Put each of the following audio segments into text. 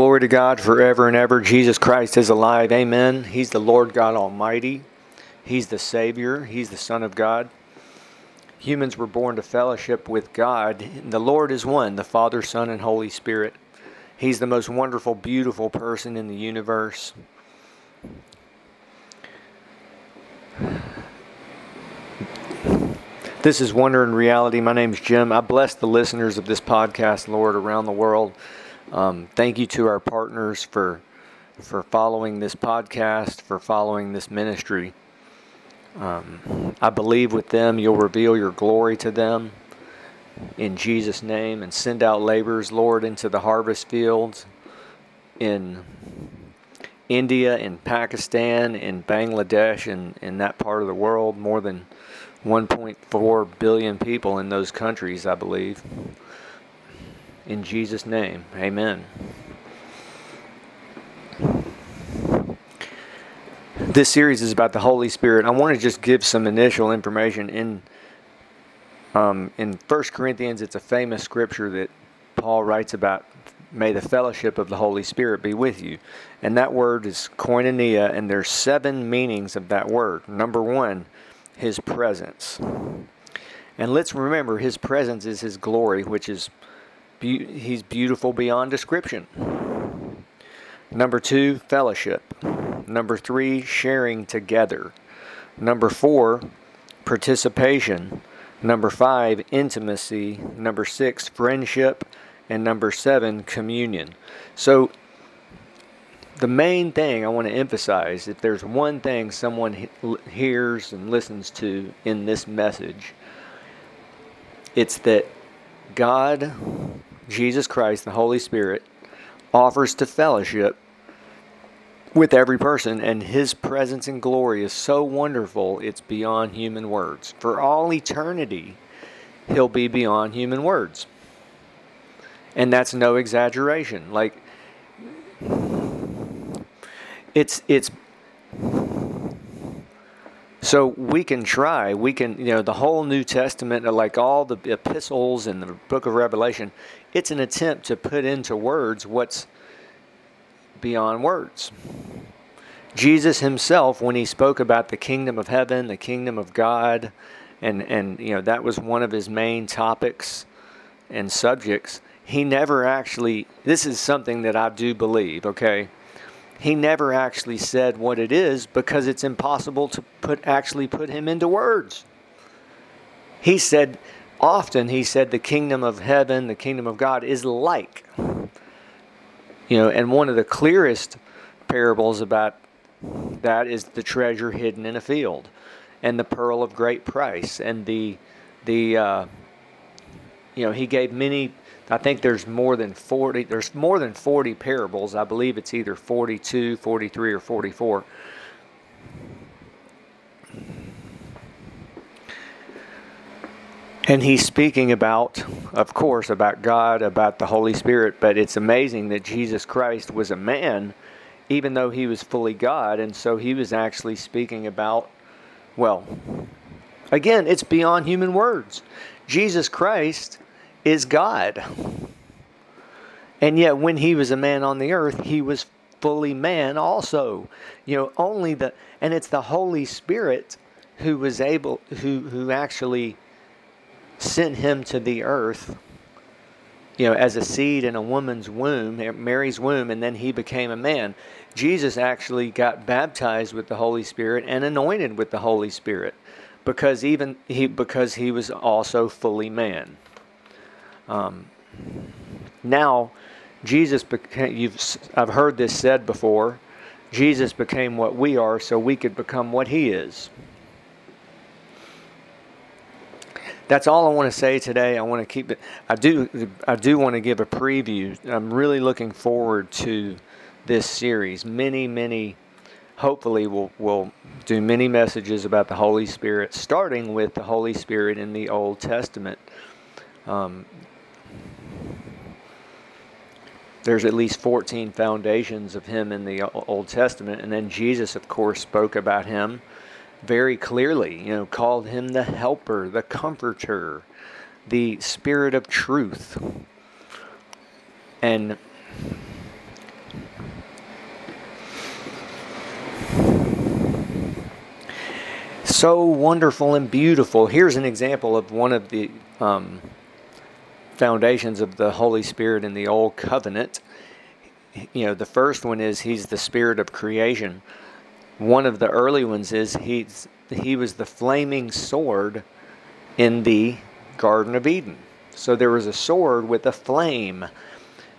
Glory to God forever and ever. Jesus Christ is alive. Amen. He's the Lord God Almighty. He's the Savior. He's the Son of God. Humans were born to fellowship with God. The Lord is one the Father, Son, and Holy Spirit. He's the most wonderful, beautiful person in the universe. This is Wonder in Reality. My name's Jim. I bless the listeners of this podcast, Lord, around the world. Um, thank you to our partners for for following this podcast, for following this ministry. Um, I believe with them you'll reveal your glory to them in Jesus' name and send out laborers, Lord, into the harvest fields in India, in Pakistan, in Bangladesh, and in that part of the world. More than 1.4 billion people in those countries, I believe. In Jesus' name, amen. This series is about the Holy Spirit. I want to just give some initial information. In um, in 1 Corinthians, it's a famous scripture that Paul writes about may the fellowship of the Holy Spirit be with you. And that word is koinonia, and there's seven meanings of that word. Number one, his presence. And let's remember, his presence is his glory, which is be- he's beautiful beyond description. Number two, fellowship. Number three, sharing together. Number four, participation. Number five, intimacy. Number six, friendship. And number seven, communion. So, the main thing I want to emphasize if there's one thing someone he- hears and listens to in this message, it's that God Jesus Christ, the Holy Spirit, offers to fellowship with every person, and his presence and glory is so wonderful, it's beyond human words. For all eternity, he'll be beyond human words. And that's no exaggeration. Like, it's, it's, so we can try. We can, you know, the whole New Testament, uh, like all the epistles and the book of Revelation, it's an attempt to put into words what's beyond words. Jesus himself, when he spoke about the kingdom of heaven, the kingdom of God, and, and you know, that was one of his main topics and subjects, he never actually, this is something that I do believe, okay? He never actually said what it is because it's impossible to put actually put him into words. He said often he said the kingdom of heaven, the kingdom of God is like. You know, and one of the clearest parables about that is the treasure hidden in a field and the pearl of great price and the the uh, you know he gave many I think there's more than 40 there's more than 40 parables. I believe it's either 42, 43 or 44. And he's speaking about, of course, about God, about the Holy Spirit, but it's amazing that Jesus Christ was a man, even though he was fully God. And so he was actually speaking about, well, again, it's beyond human words. Jesus Christ is God. And yet, when he was a man on the earth, he was fully man also. You know, only the, and it's the Holy Spirit who was able, who, who actually sent him to the earth, you know, as a seed in a woman's womb, Mary's womb, and then he became a man. Jesus actually got baptized with the Holy Spirit and anointed with the Holy Spirit because even he because he was also fully man. Um, now, Jesus became, you've, I've heard this said before, Jesus became what we are so we could become what he is. That's all I want to say today. I want to keep it. I do. I do want to give a preview. I'm really looking forward to this series. Many, many. Hopefully, we'll we'll do many messages about the Holy Spirit, starting with the Holy Spirit in the Old Testament. Um, there's at least 14 foundations of him in the Old Testament. And then Jesus, of course, spoke about him very clearly, you know, called him the helper, the comforter, the spirit of truth. And so wonderful and beautiful. Here's an example of one of the um, foundations of the Holy Spirit in the Old Covenant. You know, the first one is He's the Spirit of creation. One of the early ones is He's He was the flaming sword in the Garden of Eden. So there was a sword with a flame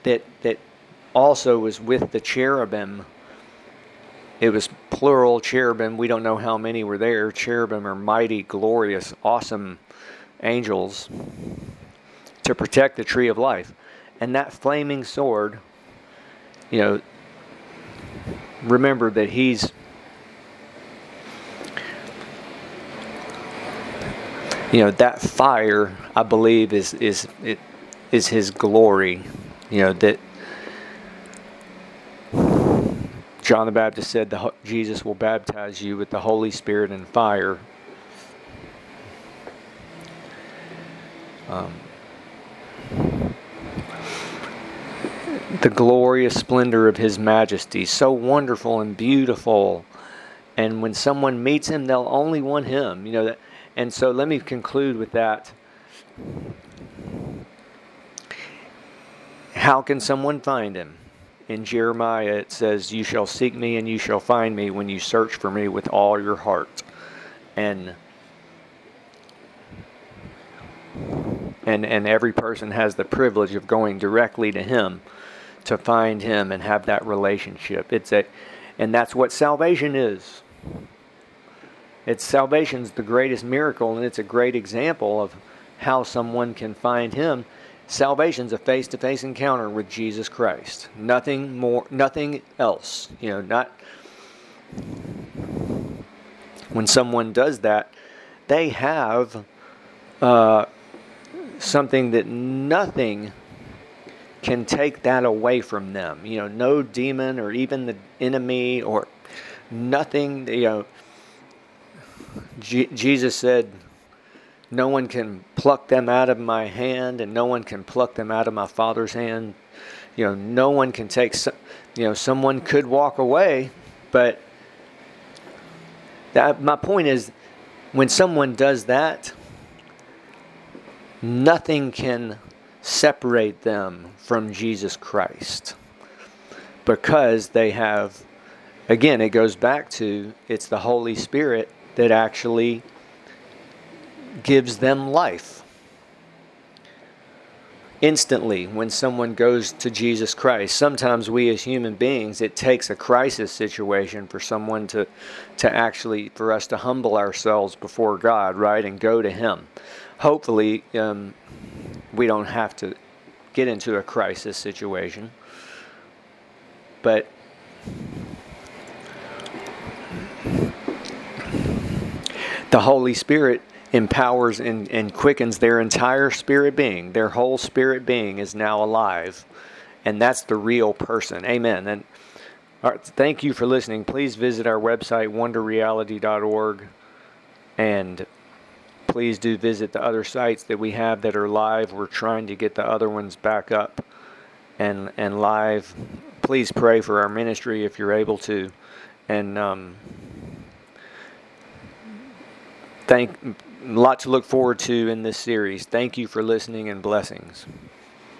that that also was with the cherubim. It was plural cherubim. We don't know how many were there. Cherubim are mighty, glorious, awesome angels to protect the tree of life. And that flaming sword, you know, remember that he's you know that fire i believe is is it is his glory you know that john the baptist said that jesus will baptize you with the holy spirit and fire um, the glorious splendor of his majesty so wonderful and beautiful and when someone meets him they'll only want him you know that and so let me conclude with that. How can someone find him? In Jeremiah, it says, You shall seek me and you shall find me when you search for me with all your heart. And and and every person has the privilege of going directly to him to find him and have that relationship. It's a and that's what salvation is. It's salvation's the greatest miracle, and it's a great example of how someone can find Him. Salvation's a face-to-face encounter with Jesus Christ. Nothing more, nothing else. You know, not when someone does that, they have uh, something that nothing can take that away from them. You know, no demon or even the enemy or nothing. You know Jesus said, No one can pluck them out of my hand, and no one can pluck them out of my Father's hand. You know, no one can take, you know, someone could walk away, but that, my point is when someone does that, nothing can separate them from Jesus Christ because they have, again, it goes back to it's the Holy Spirit that actually gives them life. Instantly, when someone goes to Jesus Christ, sometimes we as human beings, it takes a crisis situation for someone to, to actually, for us to humble ourselves before God, right, and go to Him. Hopefully, um, we don't have to get into a crisis situation. But the Holy Spirit empowers and, and quickens their entire spirit being. Their whole spirit being is now alive. And that's the real person. Amen. And all right, thank you for listening. Please visit our website, wonderreality.org. And please do visit the other sites that we have that are live. We're trying to get the other ones back up and, and live. Please pray for our ministry if you're able to. And, um, thank a lot to look forward to in this series. Thank you for listening and blessings.